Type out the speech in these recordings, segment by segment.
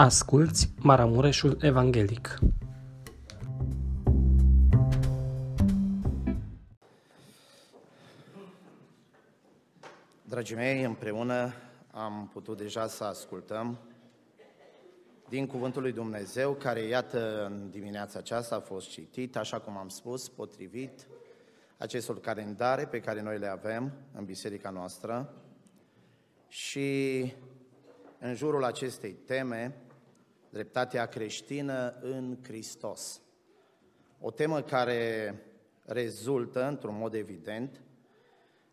Asculți Maramureșul Evanghelic. Dragii mei, împreună am putut deja să ascultăm din Cuvântul lui Dumnezeu, care, iată, în dimineața aceasta a fost citit, așa cum am spus, potrivit acestor calendare pe care noi le avem în biserica noastră. Și în jurul acestei teme, dreptatea creștină în Hristos. O temă care rezultă, într-un mod evident,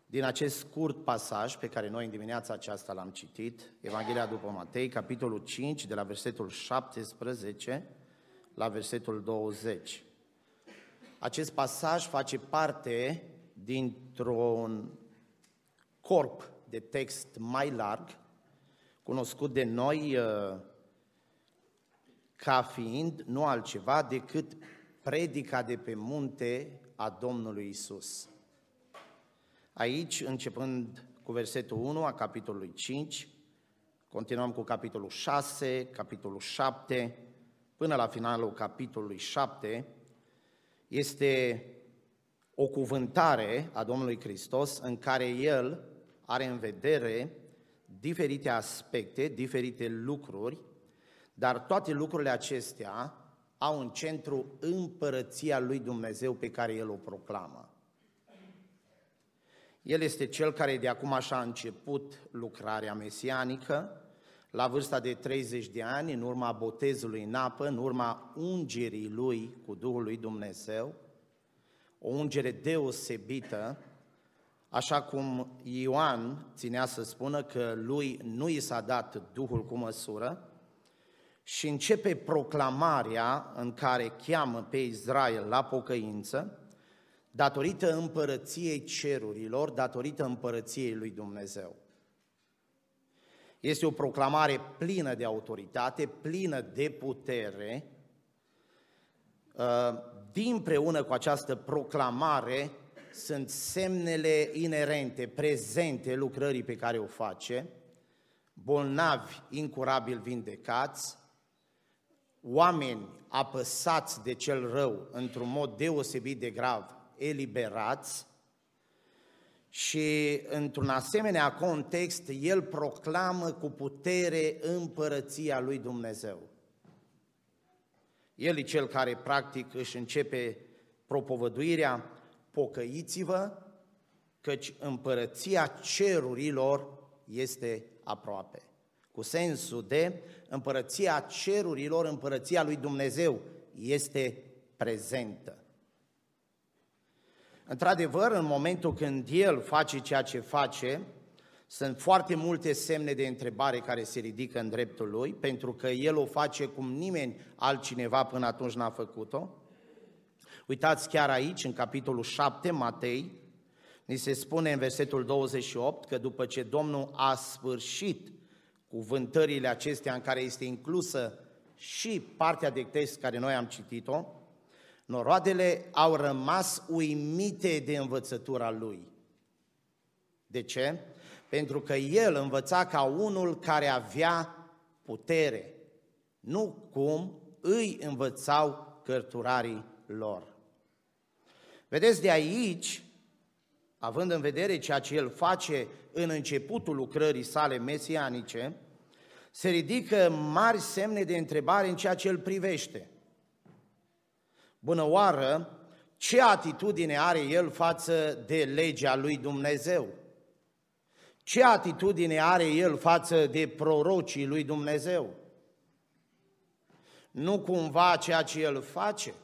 din acest scurt pasaj pe care noi în dimineața aceasta l-am citit, Evanghelia după Matei, capitolul 5, de la versetul 17 la versetul 20. Acest pasaj face parte dintr-un corp de text mai larg, cunoscut de noi uh, ca fiind nu altceva decât predica de pe munte a Domnului Isus. Aici, începând cu versetul 1 a capitolului 5, continuăm cu capitolul 6, capitolul 7, până la finalul capitolului 7, este o cuvântare a Domnului Hristos în care El are în vedere diferite aspecte, diferite lucruri, dar toate lucrurile acestea au în centru împărăția lui Dumnezeu pe care El o proclamă. El este cel care de acum așa a început lucrarea mesianică, la vârsta de 30 de ani, în urma botezului în apă, în urma ungerii lui cu Duhul lui Dumnezeu, o ungere deosebită, așa cum Ioan ținea să spună că lui nu i s-a dat Duhul cu măsură, și începe proclamarea în care cheamă pe Israel la pocăință, datorită împărăției cerurilor, datorită împărăției lui Dumnezeu. Este o proclamare plină de autoritate, plină de putere. Uh, din preună cu această proclamare sunt semnele inerente, prezente lucrării pe care o face, bolnavi incurabil vindecați, oameni apăsați de cel rău într-un mod deosebit de grav, eliberați și într-un asemenea context el proclamă cu putere împărăția lui Dumnezeu. El e cel care practic își începe propovăduirea, pocăiți-vă, căci împărăția cerurilor este aproape. Cu sensul de împărăția cerurilor, împărăția lui Dumnezeu este prezentă. Într-adevăr, în momentul când el face ceea ce face, sunt foarte multe semne de întrebare care se ridică în dreptul lui, pentru că el o face cum nimeni altcineva până atunci n-a făcut-o. Uitați chiar aici, în capitolul 7, Matei, ni se spune în versetul 28 că după ce Domnul a sfârșit cuvântările acestea în care este inclusă și partea de text care noi am citit-o, noroadele au rămas uimite de învățătura lui. De ce? Pentru că el învăța ca unul care avea putere, nu cum îi învățau cărturarii lor. Vedeți, de aici, având în vedere ceea ce el face în începutul lucrării sale mesianice, se ridică mari semne de întrebare în ceea ce îl privește. Bună oară, ce atitudine are el față de legea lui Dumnezeu? Ce atitudine are el față de prorocii lui Dumnezeu? Nu cumva ceea ce el face,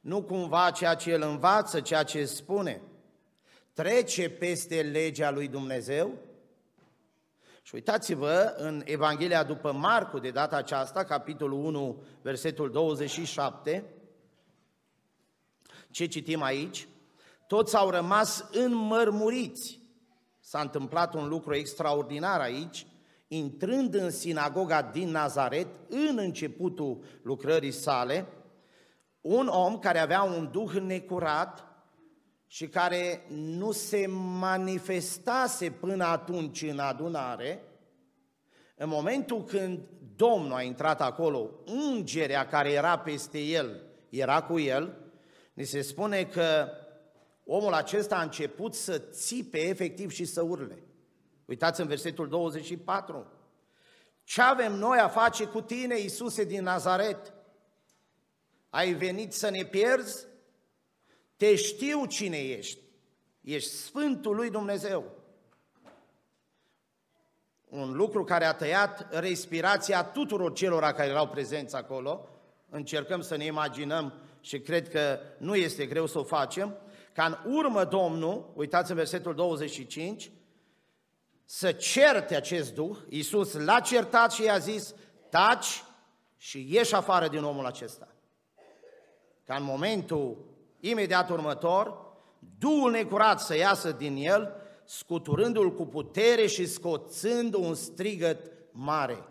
nu cumva ceea ce el învață, ceea ce spune, trece peste legea lui Dumnezeu? Și uitați-vă în Evanghelia după Marcu, de data aceasta, capitolul 1, versetul 27, ce citim aici? Toți au rămas înmărmuriți. S-a întâmplat un lucru extraordinar aici, intrând în sinagoga din Nazaret, în începutul lucrării sale, un om care avea un duh necurat și care nu se manifestase până atunci în adunare, În momentul când Domnul a intrat acolo, ungerea care era peste el era cu el, ni se spune că omul acesta a început să țipe efectiv și să urle. Uitați în versetul 24. Ce avem noi a face cu tine, Iisuse din Nazaret? Ai venit să ne pierzi? Te știu cine ești. Ești Sfântul lui Dumnezeu. Un lucru care a tăiat respirația tuturor celor care erau prezenți acolo. Încercăm să ne imaginăm și cred că nu este greu să o facem. Ca în urmă Domnul, uitați în versetul 25, să certe acest duh. Iisus l-a certat și i-a zis, taci și ieși afară din omul acesta. Ca în momentul imediat următor, Duhul necurat să iasă din el, scuturându-l cu putere și scoțând un strigăt mare.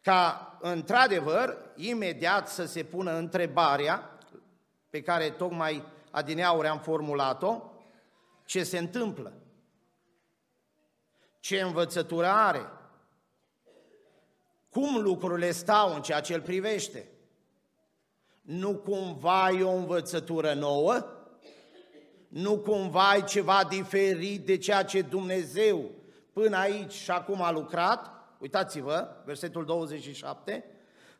Ca, într-adevăr, imediat să se pună întrebarea pe care tocmai adineauri am formulat-o, ce se întâmplă? Ce învățătură are? Cum lucrurile stau în ceea ce îl privește? Nu cumva e o învățătură nouă? Nu cumva e ceva diferit de ceea ce Dumnezeu până aici și acum a lucrat? Uitați-vă, versetul 27,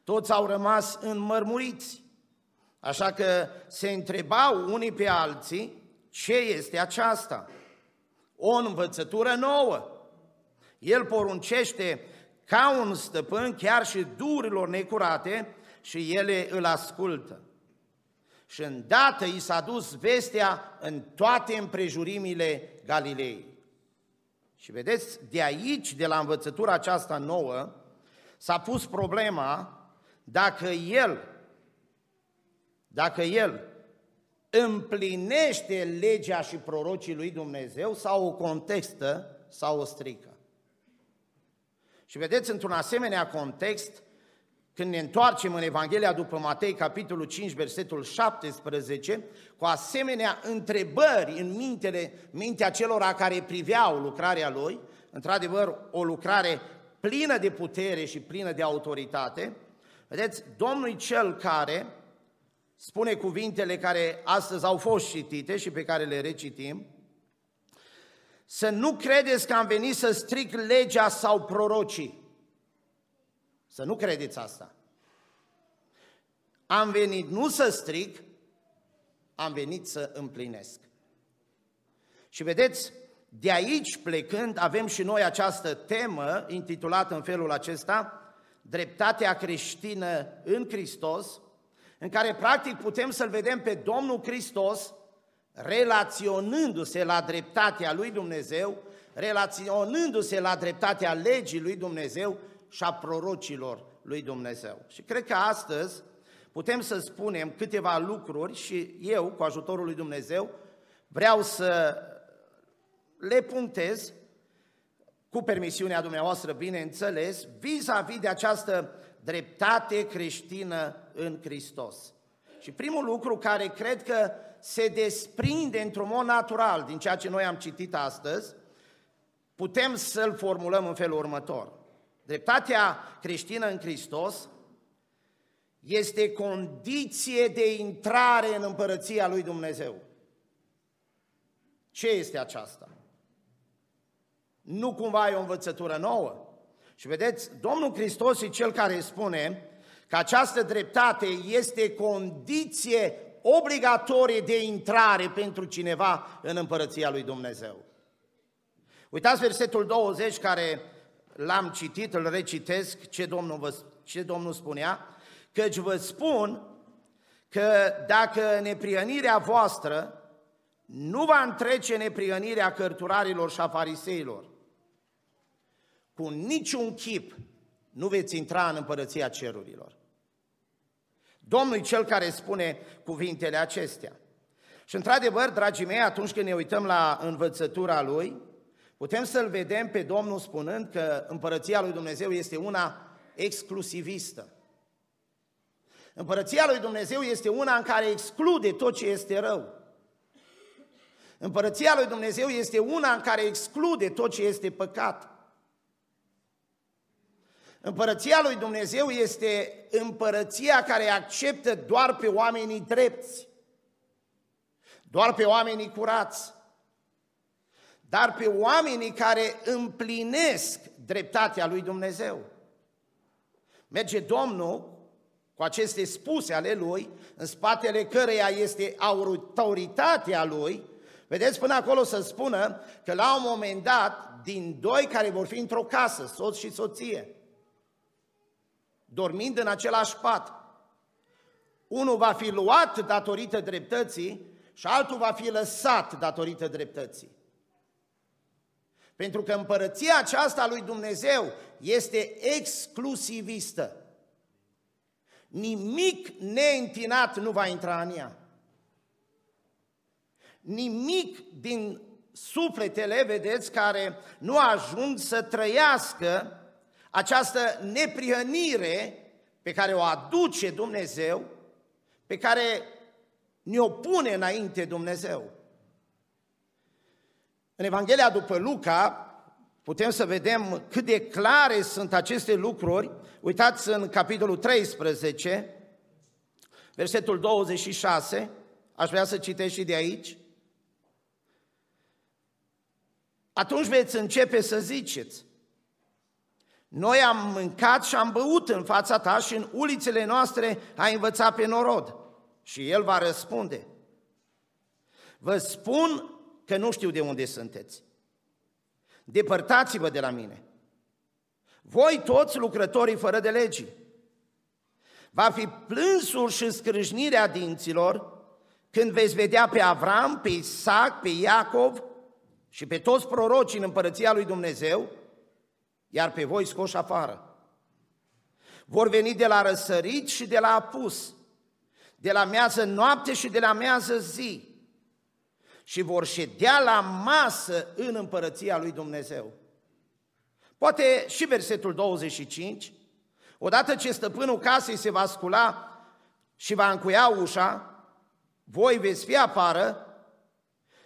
toți au rămas înmărmuriți. Așa că se întrebau unii pe alții ce este aceasta. O învățătură nouă. El poruncește ca un stăpân chiar și durilor necurate și ele îl ascultă. Și îndată i s-a dus vestea în toate împrejurimile Galilei. Și vedeți, de aici, de la învățătura aceasta nouă, s-a pus problema dacă el, dacă el împlinește legea și prorocii lui Dumnezeu sau o contextă sau o strică. Și vedeți, într-un asemenea context, când ne întoarcem în Evanghelia după Matei, capitolul 5, versetul 17, cu asemenea întrebări în mintele, mintea celor care priveau lucrarea lui, într-adevăr o lucrare plină de putere și plină de autoritate, vedeți, Domnul cel care spune cuvintele care astăzi au fost citite și pe care le recitim, să nu credeți că am venit să stric legea sau prorocii. Să nu credeți asta. Am venit nu să stric, am venit să împlinesc. Și vedeți, de aici plecând avem și noi această temă intitulată în felul acesta, Dreptatea creștină în Hristos, în care practic putem să-L vedem pe Domnul Hristos relaționându-se la dreptatea lui Dumnezeu, relaționându-se la dreptatea legii lui Dumnezeu și a prorocilor lui Dumnezeu. Și cred că astăzi putem să spunem câteva lucruri și eu, cu ajutorul lui Dumnezeu, vreau să le punctez cu permisiunea dumneavoastră, bineînțeles, vis-a-vis de această dreptate creștină în Hristos. Și primul lucru care cred că se desprinde într-un mod natural din ceea ce noi am citit astăzi, putem să-l formulăm în felul următor. Dreptatea creștină în Hristos este condiție de intrare în împărăția lui Dumnezeu. Ce este aceasta? Nu cumva e o învățătură nouă? Și vedeți, Domnul Hristos e Cel care spune că această dreptate este condiție obligatorie de intrare pentru cineva în împărăția lui Dumnezeu. Uitați versetul 20 care l-am citit, îl recitesc, ce Domnul, vă, ce Domnul spunea, căci vă spun că dacă neprionirea voastră nu va întrece neprionirea cărturarilor și a fariseilor, cu niciun chip nu veți intra în împărăția cerurilor. Domnul e cel care spune cuvintele acestea. Și într-adevăr, dragii mei, atunci când ne uităm la învățătura Lui, putem să-L vedem pe Domnul spunând că împărăția Lui Dumnezeu este una exclusivistă. Împărăția Lui Dumnezeu este una în care exclude tot ce este rău. Împărăția Lui Dumnezeu este una în care exclude tot ce este păcat. Împărăția lui Dumnezeu este împărăția care acceptă doar pe oamenii drepți, doar pe oamenii curați, dar pe oamenii care împlinesc dreptatea lui Dumnezeu. Merge Domnul cu aceste spuse ale lui, în spatele căreia este autoritatea lui, vedeți până acolo să spună că la un moment dat, din doi care vor fi într-o casă, soț și soție, dormind în același pat, unul va fi luat datorită dreptății și altul va fi lăsat datorită dreptății. Pentru că împărăția aceasta lui Dumnezeu este exclusivistă. Nimic neîntinat nu va intra în ea. Nimic din sufletele, vedeți, care nu ajung să trăiască această neprihănire pe care o aduce Dumnezeu, pe care ne-o pune înainte Dumnezeu. În Evanghelia după Luca putem să vedem cât de clare sunt aceste lucruri. Uitați în capitolul 13, versetul 26, aș vrea să citesc și de aici. Atunci veți începe să ziceți, noi am mâncat și am băut în fața ta și în ulițele noastre ai învățat pe norod. Și el va răspunde, vă spun că nu știu de unde sunteți. Depărtați-vă de la mine. Voi toți lucrătorii fără de legi. Va fi plânsul și scrâșnirea dinților când veți vedea pe Avram, pe Isaac, pe Iacov și pe toți prorocii în împărăția lui Dumnezeu, iar pe voi scoși afară. Vor veni de la răsărit și de la apus, de la mează noapte și de la mează zi și vor ședea la masă în împărăția lui Dumnezeu. Poate și versetul 25, odată ce stăpânul casei se va scula și va încuia ușa, voi veți fi afară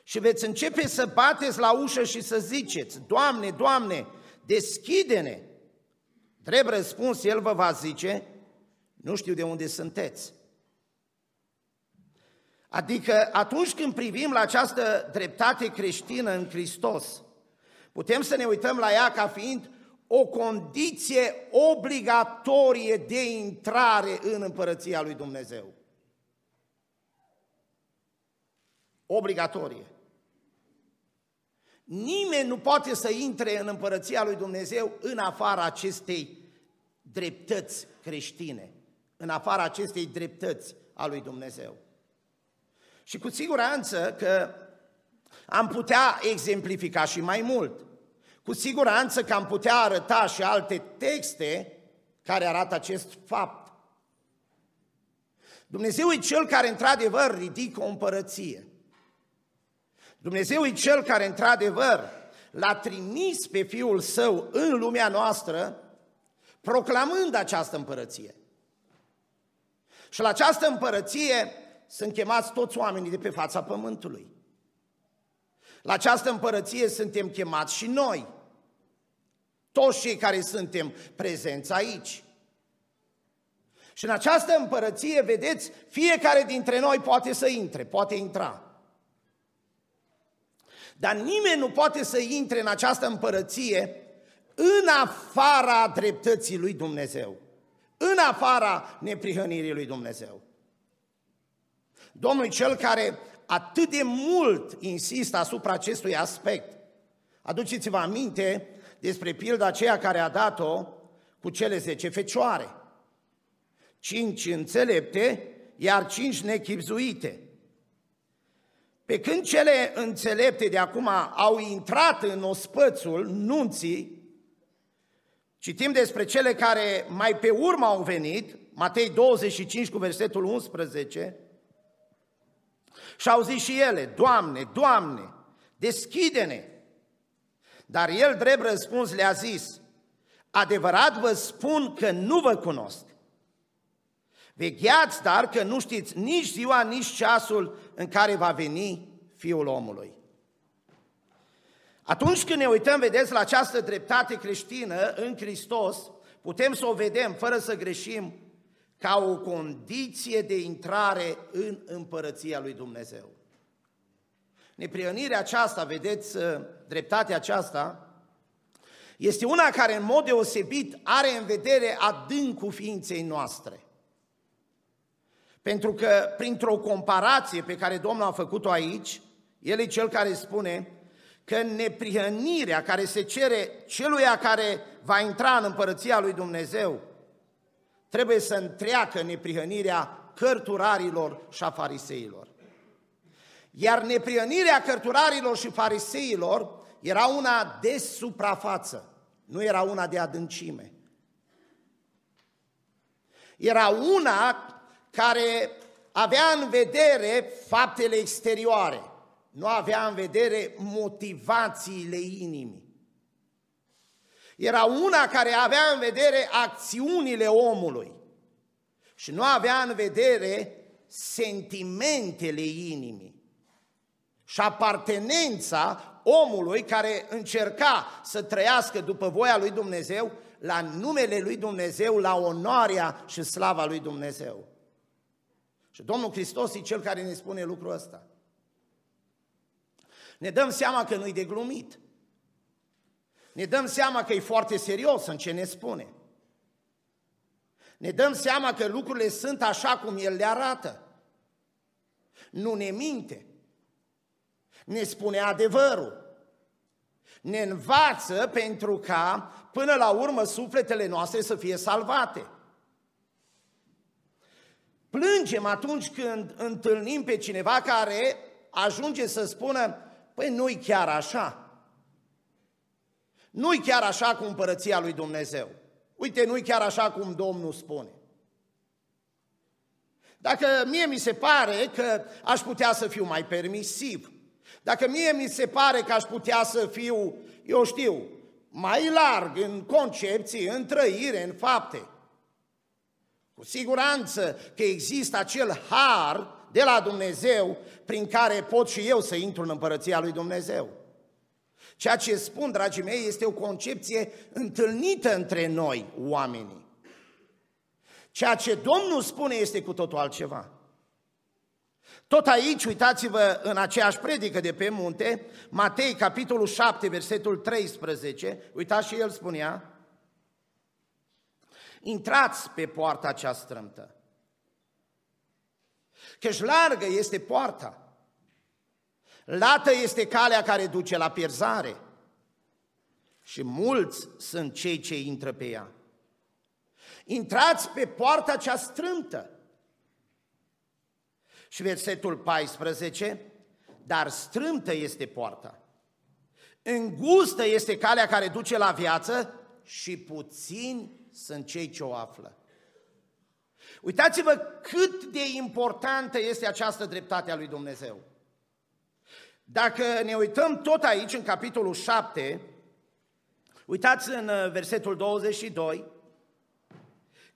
și veți începe să bateți la ușă și să ziceți, Doamne, Doamne, deschide-ne! Drept răspuns, El vă va zice, nu știu de unde sunteți. Adică atunci când privim la această dreptate creștină în Hristos, putem să ne uităm la ea ca fiind o condiție obligatorie de intrare în împărăția lui Dumnezeu. Obligatorie. Nimeni nu poate să intre în împărăția lui Dumnezeu în afara acestei dreptăți creștine, în afara acestei dreptăți a lui Dumnezeu. Și cu siguranță că am putea exemplifica și mai mult. Cu siguranță că am putea arăta și alte texte care arată acest fapt. Dumnezeu e Cel care într-adevăr ridică o împărăție. Dumnezeu e Cel care într-adevăr l-a trimis pe Fiul Său în lumea noastră, proclamând această împărăție. Și la această împărăție sunt chemați toți oamenii de pe fața pământului. La această împărăție suntem chemați și noi, toți cei care suntem prezenți aici. Și în această împărăție, vedeți, fiecare dintre noi poate să intre, poate intra. Dar nimeni nu poate să intre în această împărăție în afara dreptății lui Dumnezeu, în afara neprihănirii lui Dumnezeu. Domnul cel care atât de mult insistă asupra acestui aspect. Aduceți-vă aminte despre pilda aceea care a dat-o cu cele zece fecioare. Cinci înțelepte, iar cinci nechipzuite. Pe când cele înțelepte de acum au intrat în ospățul nunții, citim despre cele care mai pe urmă au venit, Matei 25 cu versetul 11, și au zis și ele, Doamne, Doamne, deschide-ne! Dar el, drept răspuns, le-a zis, adevărat vă spun că nu vă cunosc. Vegheați, dar că nu știți nici ziua, nici ceasul în care va veni Fiul omului. Atunci când ne uităm, vedeți, la această dreptate creștină în Hristos, putem să o vedem fără să greșim ca o condiție de intrare în împărăția lui Dumnezeu. Neprihănirea aceasta, vedeți, dreptatea aceasta, este una care în mod deosebit are în vedere adâncul ființei noastre. Pentru că printr-o comparație pe care Domnul a făcut-o aici, El e cel care spune că neprihănirea care se cere celuia care va intra în împărăția lui Dumnezeu, trebuie să întreacă neprihănirea cărturarilor și a fariseilor. Iar neprihănirea cărturarilor și fariseilor era una de suprafață. Nu era una de adâncime. Era una care avea în vedere faptele exterioare, nu avea în vedere motivațiile inimii. Era una care avea în vedere acțiunile omului și nu avea în vedere sentimentele inimii și apartenența omului care încerca să trăiască după voia lui Dumnezeu, la numele lui Dumnezeu, la onoarea și slava lui Dumnezeu. Și Domnul Hristos e cel care ne spune lucrul ăsta. Ne dăm seama că nu-i de glumit. Ne dăm seama că e foarte serios în ce ne spune. Ne dăm seama că lucrurile sunt așa cum El le arată. Nu ne minte ne spune adevărul. Ne învață pentru ca, până la urmă, sufletele noastre să fie salvate. Plângem atunci când întâlnim pe cineva care ajunge să spună, păi nu-i chiar așa. Nu-i chiar așa cu împărăția lui Dumnezeu. Uite, nu-i chiar așa cum Domnul spune. Dacă mie mi se pare că aș putea să fiu mai permisiv, dacă mie mi se pare că aș putea să fiu, eu știu, mai larg în concepții, în trăire, în fapte, cu siguranță că există acel har de la Dumnezeu prin care pot și eu să intru în împărăția lui Dumnezeu. Ceea ce spun, dragii mei, este o concepție întâlnită între noi, oamenii. Ceea ce Domnul spune este cu totul altceva. Tot aici, uitați-vă în aceeași predică de pe munte, Matei, capitolul 7, versetul 13, uitați și el spunea, intrați pe poarta cea strâmtă, căci largă este poarta, lată este calea care duce la pierzare și mulți sunt cei ce intră pe ea. Intrați pe poarta cea strâmtă, și versetul 14, dar strâmtă este poarta, îngustă este calea care duce la viață și puțini sunt cei ce o află. Uitați-vă cât de importantă este această dreptate a lui Dumnezeu. Dacă ne uităm tot aici, în capitolul 7, uitați în uh, versetul 22,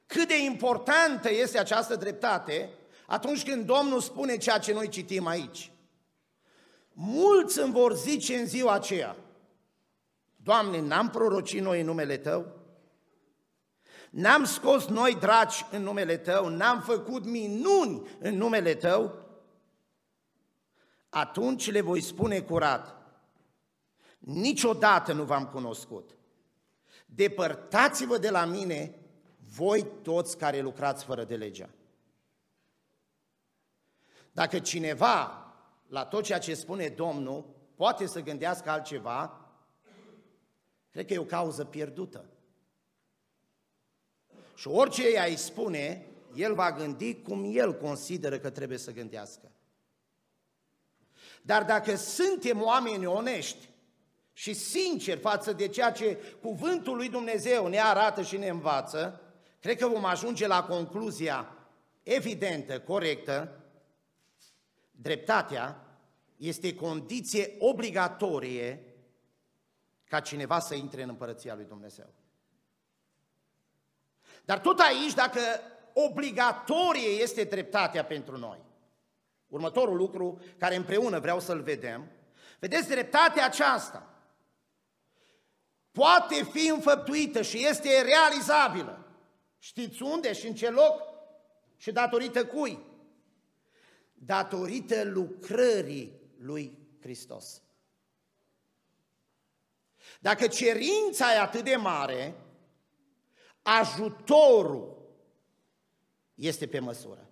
cât de importantă este această dreptate atunci când Domnul spune ceea ce noi citim aici. Mulți îmi vor zice în ziua aceea, Doamne, n-am prorocit noi în numele Tău? N-am scos noi draci în numele Tău? N-am făcut minuni în numele Tău? Atunci le voi spune curat, niciodată nu v-am cunoscut. Depărtați-vă de la mine, voi toți care lucrați fără de legea. Dacă cineva, la tot ceea ce spune Domnul, poate să gândească altceva, cred că e o cauză pierdută. Și orice ea îi spune, el va gândi cum el consideră că trebuie să gândească. Dar dacă suntem oameni onești și sinceri față de ceea ce cuvântul lui Dumnezeu ne arată și ne învață, cred că vom ajunge la concluzia evidentă, corectă, Dreptatea este condiție obligatorie ca cineva să intre în împărăția lui Dumnezeu. Dar tot aici, dacă obligatorie este dreptatea pentru noi, următorul lucru care împreună vreau să-l vedem, vedeți dreptatea aceasta, poate fi înfăptuită și este realizabilă. Știți unde și în ce loc? Și datorită cui? Datorită lucrării lui Hristos. Dacă cerința e atât de mare, ajutorul este pe măsură.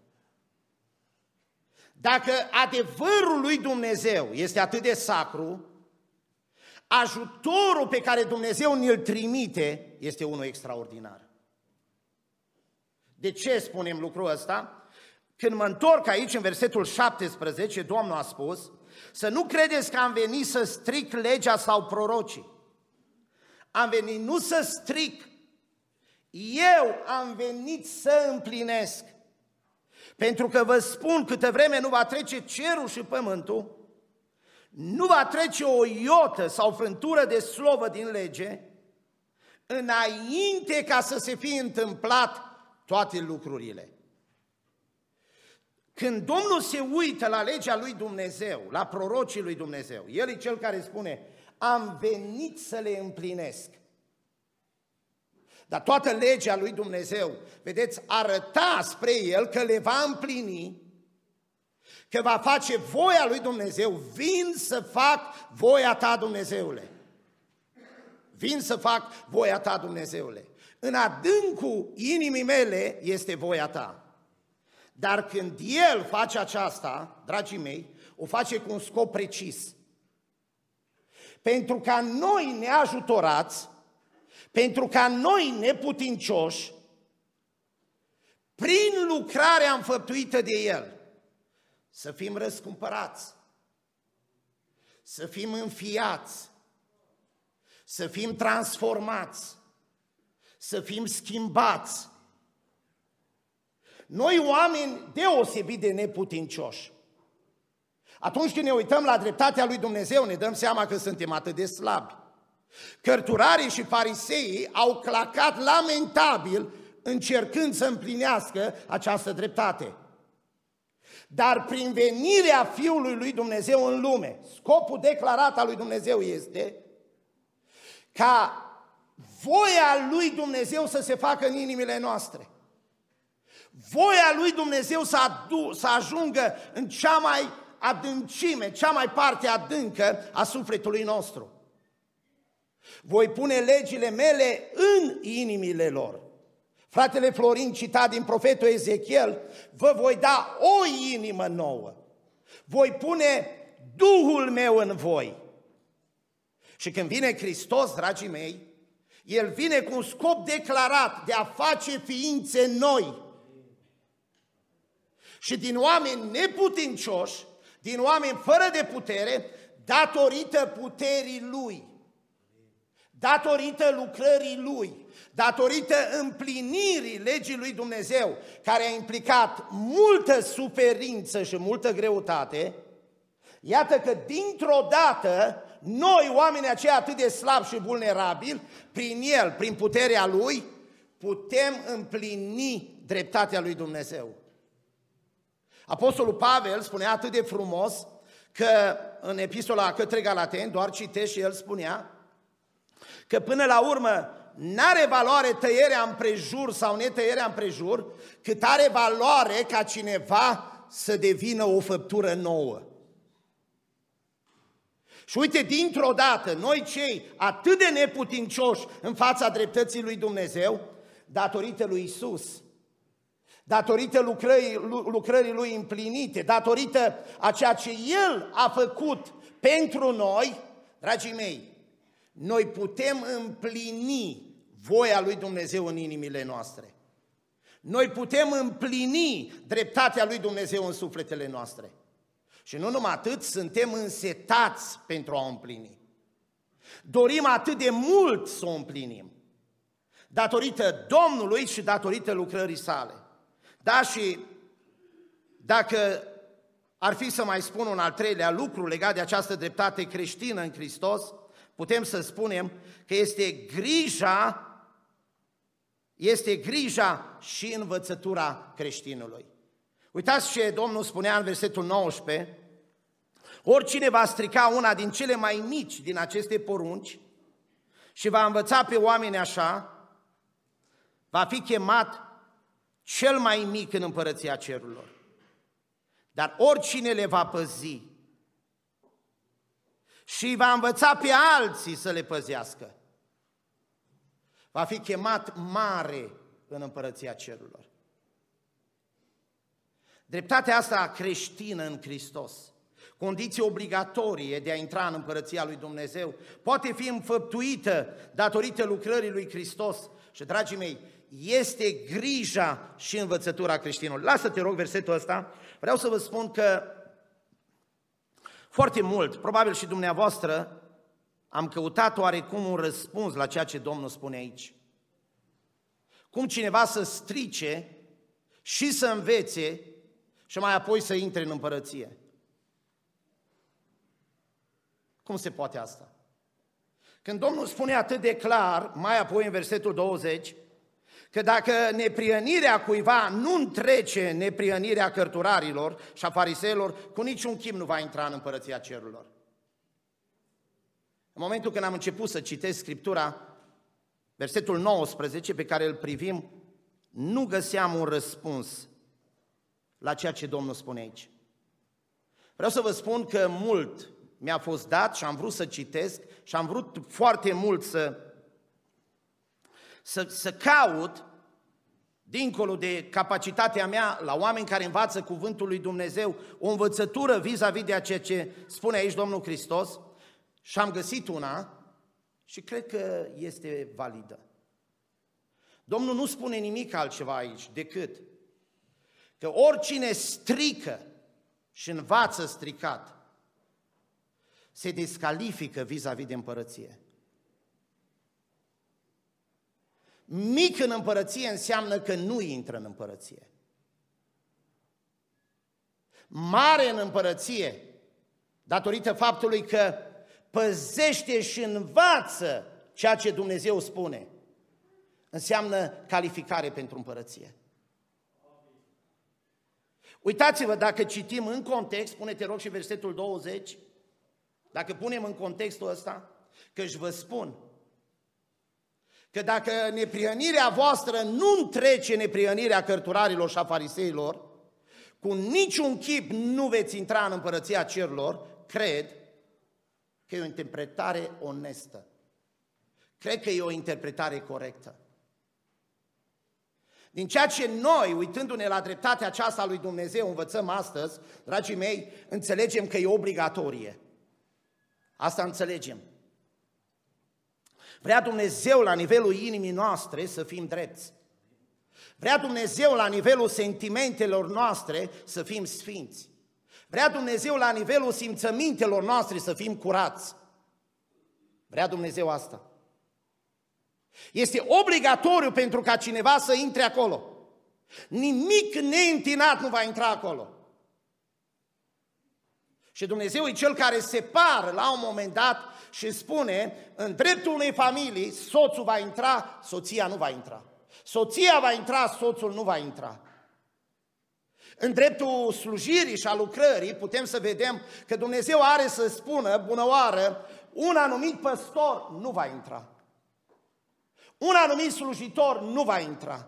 Dacă adevărul lui Dumnezeu este atât de sacru, ajutorul pe care Dumnezeu ne-l trimite este unul extraordinar. De ce spunem lucrul ăsta? Când mă întorc aici, în versetul 17, Domnul a spus, să nu credeți că am venit să stric legea sau prorocii. Am venit nu să stric, eu am venit să împlinesc. Pentru că vă spun, câte vreme nu va trece cerul și pământul, nu va trece o iotă sau frântură de slovă din lege, înainte ca să se fie întâmplat toate lucrurile. Când Domnul se uită la legea lui Dumnezeu, la prorocii lui Dumnezeu, El e cel care spune, am venit să le împlinesc. Dar toată legea lui Dumnezeu, vedeți, arăta spre El că le va împlini, că va face voia lui Dumnezeu, vin să fac voia ta, Dumnezeule. Vin să fac voia ta, Dumnezeule. În adâncul inimii mele este voia ta. Dar când El face aceasta, dragii mei, o face cu un scop precis. Pentru ca noi neajutorați, pentru ca noi neputincioși, prin lucrarea înfăptuită de El, să fim răscumpărați, să fim înfiați, să fim transformați, să fim schimbați. Noi oameni deosebit de neputincioși. Atunci când ne uităm la dreptatea lui Dumnezeu, ne dăm seama că suntem atât de slabi. Cărturarii și fariseii au clacat lamentabil încercând să împlinească această dreptate. Dar prin venirea Fiului lui Dumnezeu în lume, scopul declarat al lui Dumnezeu este ca voia lui Dumnezeu să se facă în inimile noastre. Voia lui Dumnezeu să, adu- să ajungă în cea mai adâncime, cea mai parte adâncă a sufletului nostru. Voi pune legile mele în inimile lor. Fratele Florin cita din profetul Ezechiel, vă voi da o inimă nouă. Voi pune Duhul meu în voi. Și când vine Hristos, dragii mei, El vine cu un scop declarat de a face ființe noi. Și din oameni neputincioși, din oameni fără de putere, datorită puterii Lui, datorită lucrării Lui, datorită împlinirii legii lui Dumnezeu, care a implicat multă suferință și multă greutate, iată că dintr-o dată noi, oamenii aceia atât de slabi și vulnerabili, prin El, prin puterea Lui, putem împlini dreptatea lui Dumnezeu. Apostolul Pavel spunea atât de frumos că în epistola către Galateni, doar citești și el spunea, că până la urmă n-are valoare tăierea împrejur sau netăierea împrejur, cât are valoare ca cineva să devină o făptură nouă. Și uite, dintr-o dată, noi cei atât de neputincioși în fața dreptății lui Dumnezeu, datorită lui Isus, datorită lucrării, lucrării lui împlinite, datorită a ceea ce El a făcut pentru noi, dragii mei, noi putem împlini voia lui Dumnezeu în inimile noastre. Noi putem împlini dreptatea lui Dumnezeu în sufletele noastre. Și nu numai atât, suntem însetați pentru a o împlini. Dorim atât de mult să o împlinim. Datorită Domnului și datorită lucrării sale. Da, și dacă ar fi să mai spun un al treilea lucru legat de această dreptate creștină în Hristos, putem să spunem că este grija, este grija și învățătura creștinului. Uitați ce Domnul spunea în versetul 19, oricine va strica una din cele mai mici din aceste porunci și va învăța pe oameni așa, va fi chemat cel mai mic în împărăția cerurilor. Dar oricine le va păzi și va învăța pe alții să le păzească, va fi chemat mare în împărăția cerurilor. Dreptatea asta creștină în Hristos, condiție obligatorie de a intra în împărăția lui Dumnezeu, poate fi înfăptuită datorită lucrării lui Hristos. Și, dragii mei, este grija și învățătura creștinilor. Lasă, te rog, versetul ăsta. Vreau să vă spun că foarte mult, probabil și dumneavoastră, am căutat oarecum un răspuns la ceea ce Domnul spune aici. Cum cineva să strice și să învețe și mai apoi să intre în împărăție. Cum se poate asta? Când Domnul spune atât de clar, mai apoi în versetul 20, că dacă nepriănirea cuiva nu întrece nepriănirea cărturarilor și a fariseilor, cu niciun chip nu va intra în împărăția cerurilor. În momentul când am început să citesc Scriptura, versetul 19 pe care îl privim, nu găseam un răspuns la ceea ce Domnul spune aici. Vreau să vă spun că mult mi-a fost dat și am vrut să citesc și am vrut foarte mult să, să, să caut, dincolo de capacitatea mea, la oameni care învață cuvântul lui Dumnezeu, o învățătură vis-a-vis de ceea ce spune aici Domnul Hristos și am găsit una și cred că este validă. Domnul nu spune nimic altceva aici decât că oricine strică și învață stricat, se descalifică vis-a-vis de împărăție. Mic în împărăție înseamnă că nu intră în împărăție. Mare în împărăție, datorită faptului că păzește și învață ceea ce Dumnezeu spune, înseamnă calificare pentru împărăție. Uitați-vă, dacă citim în context, spune-te rog și versetul 20, dacă punem în contextul ăsta, că își vă spun că dacă neprionirea voastră nu întrece neprionirea cărturarilor și a fariseilor, cu niciun chip nu veți intra în împărăția cerurilor, cred că e o interpretare onestă. Cred că e o interpretare corectă. Din ceea ce noi, uitându-ne la dreptatea aceasta a lui Dumnezeu, învățăm astăzi, dragii mei, înțelegem că e obligatorie. Asta înțelegem. Vrea Dumnezeu la nivelul inimii noastre să fim drepți. Vrea Dumnezeu la nivelul sentimentelor noastre să fim sfinți. Vrea Dumnezeu la nivelul simțămintelor noastre să fim curați. Vrea Dumnezeu asta. Este obligatoriu pentru ca cineva să intre acolo. Nimic neîntinat nu va intra acolo. Și Dumnezeu e Cel care separă la un moment dat și spune, în dreptul unei familii, soțul va intra, soția nu va intra. Soția va intra, soțul nu va intra. În dreptul slujirii și a lucrării putem să vedem că Dumnezeu are să spună, bună oară, un anumit păstor nu va intra. Un anumit slujitor nu va intra.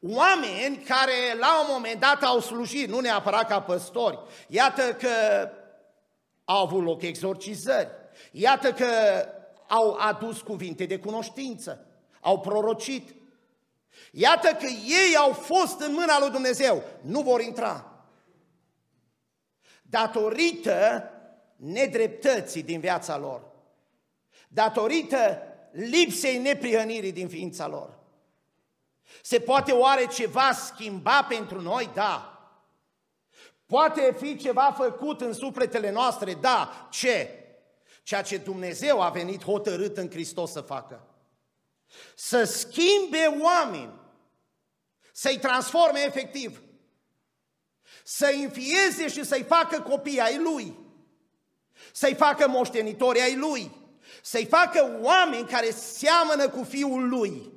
Oameni care la un moment dat au slujit, nu neapărat ca păstori, iată că au avut loc exorcizări, iată că au adus cuvinte de cunoștință, au prorocit, iată că ei au fost în mâna lui Dumnezeu, nu vor intra. Datorită nedreptății din viața lor, datorită lipsei neprihănirii din ființa lor. Se poate oare ceva schimba pentru noi? Da. Poate fi ceva făcut în sufletele noastre? Da. Ce? Ceea ce Dumnezeu a venit hotărât în Hristos să facă. Să schimbe oameni, să-i transforme efectiv, să înfieze și să-i facă copii ai Lui, să-i facă moștenitori ai Lui, să-i facă oameni care seamănă cu Fiul Lui.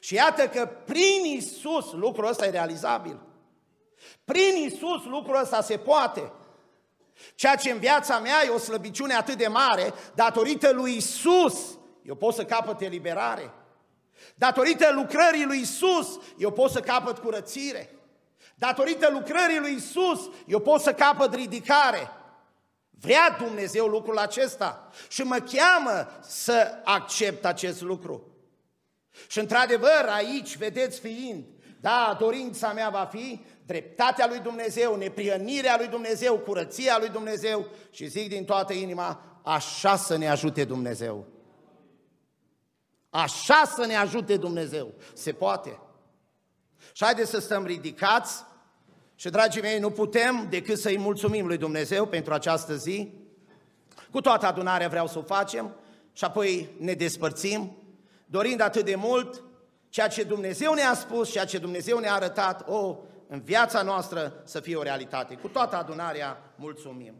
Și iată că prin Isus lucrul ăsta e realizabil. Prin Isus lucrul ăsta se poate. Ceea ce în viața mea e o slăbiciune atât de mare, datorită lui Isus, eu pot să capăt eliberare. Datorită lucrării lui Isus, eu pot să capăt curățire. Datorită lucrării lui Isus, eu pot să capăt ridicare. Vrea Dumnezeu lucrul acesta și mă cheamă să accept acest lucru. Și într-adevăr, aici, vedeți fiind, da, dorința mea va fi dreptatea lui Dumnezeu, nepriănirea lui Dumnezeu, curăția lui Dumnezeu și zic din toată inima, așa să ne ajute Dumnezeu. Așa să ne ajute Dumnezeu. Se poate. Și haideți să stăm ridicați și, dragii mei, nu putem decât să-i mulțumim lui Dumnezeu pentru această zi. Cu toată adunarea vreau să o facem și apoi ne despărțim, dorind atât de mult ceea ce Dumnezeu ne-a spus, ceea ce Dumnezeu ne-a arătat, o, în viața noastră să fie o realitate. Cu toată adunarea mulțumim.